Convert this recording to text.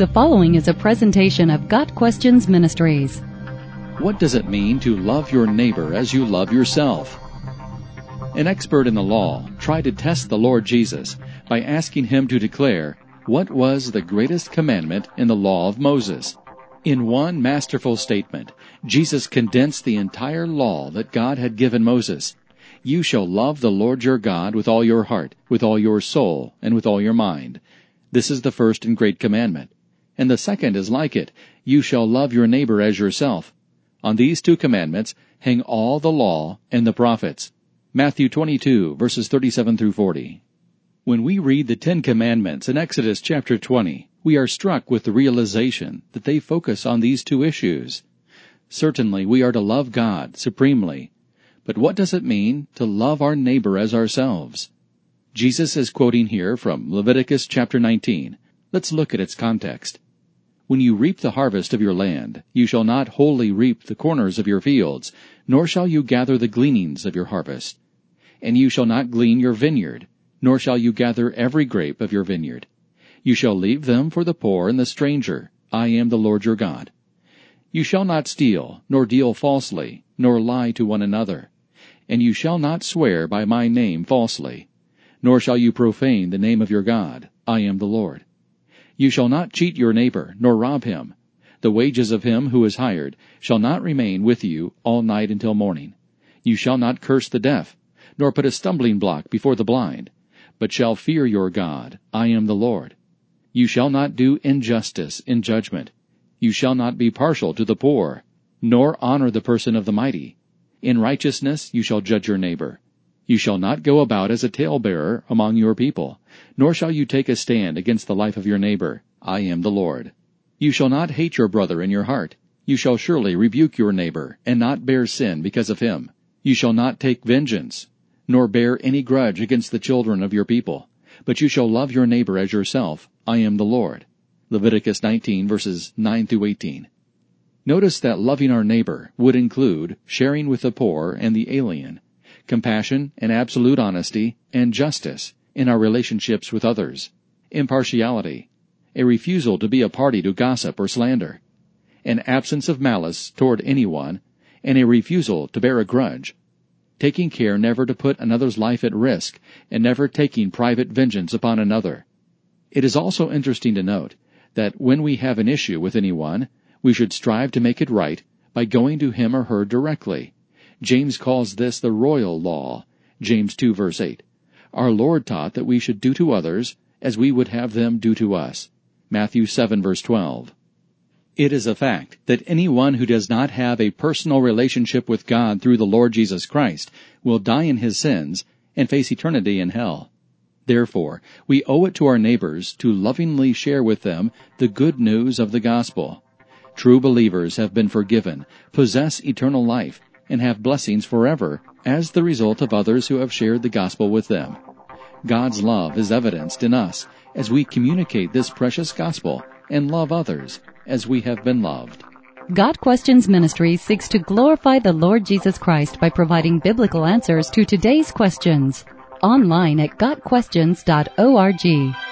The following is a presentation of Got Questions Ministries. What does it mean to love your neighbor as you love yourself? An expert in the law tried to test the Lord Jesus by asking him to declare what was the greatest commandment in the law of Moses. In one masterful statement, Jesus condensed the entire law that God had given Moses. You shall love the Lord your God with all your heart, with all your soul, and with all your mind. This is the first and great commandment. And the second is like it. You shall love your neighbor as yourself. On these two commandments hang all the law and the prophets. Matthew 22 verses 37 through 40. When we read the Ten Commandments in Exodus chapter 20, we are struck with the realization that they focus on these two issues. Certainly we are to love God supremely, but what does it mean to love our neighbor as ourselves? Jesus is quoting here from Leviticus chapter 19. Let's look at its context. When you reap the harvest of your land, you shall not wholly reap the corners of your fields, nor shall you gather the gleanings of your harvest. And you shall not glean your vineyard, nor shall you gather every grape of your vineyard. You shall leave them for the poor and the stranger. I am the Lord your God. You shall not steal, nor deal falsely, nor lie to one another. And you shall not swear by my name falsely. Nor shall you profane the name of your God. I am the Lord. You shall not cheat your neighbor, nor rob him. The wages of him who is hired shall not remain with you all night until morning. You shall not curse the deaf, nor put a stumbling block before the blind, but shall fear your God. I am the Lord. You shall not do injustice in judgment. You shall not be partial to the poor, nor honor the person of the mighty. In righteousness you shall judge your neighbor. You shall not go about as a talebearer among your people, nor shall you take a stand against the life of your neighbor. I am the Lord. You shall not hate your brother in your heart. You shall surely rebuke your neighbor, and not bear sin because of him. You shall not take vengeance, nor bear any grudge against the children of your people, but you shall love your neighbor as yourself. I am the Lord. Leviticus 19 verses 9 through 18. Notice that loving our neighbor would include sharing with the poor and the alien, compassion and absolute honesty and justice in our relationships with others, impartiality, a refusal to be a party to gossip or slander, an absence of malice toward anyone, and a refusal to bear a grudge, taking care never to put another's life at risk and never taking private vengeance upon another. It is also interesting to note that when we have an issue with anyone, we should strive to make it right by going to him or her directly James calls this the royal law, James 2 verse 8. Our Lord taught that we should do to others as we would have them do to us, Matthew 7 verse 12. It is a fact that anyone who does not have a personal relationship with God through the Lord Jesus Christ will die in his sins and face eternity in hell. Therefore, we owe it to our neighbors to lovingly share with them the good news of the gospel. True believers have been forgiven, possess eternal life, and have blessings forever as the result of others who have shared the gospel with them. God's love is evidenced in us as we communicate this precious gospel and love others as we have been loved. Got Questions Ministry seeks to glorify the Lord Jesus Christ by providing biblical answers to today's questions. Online at GotQuestions.org.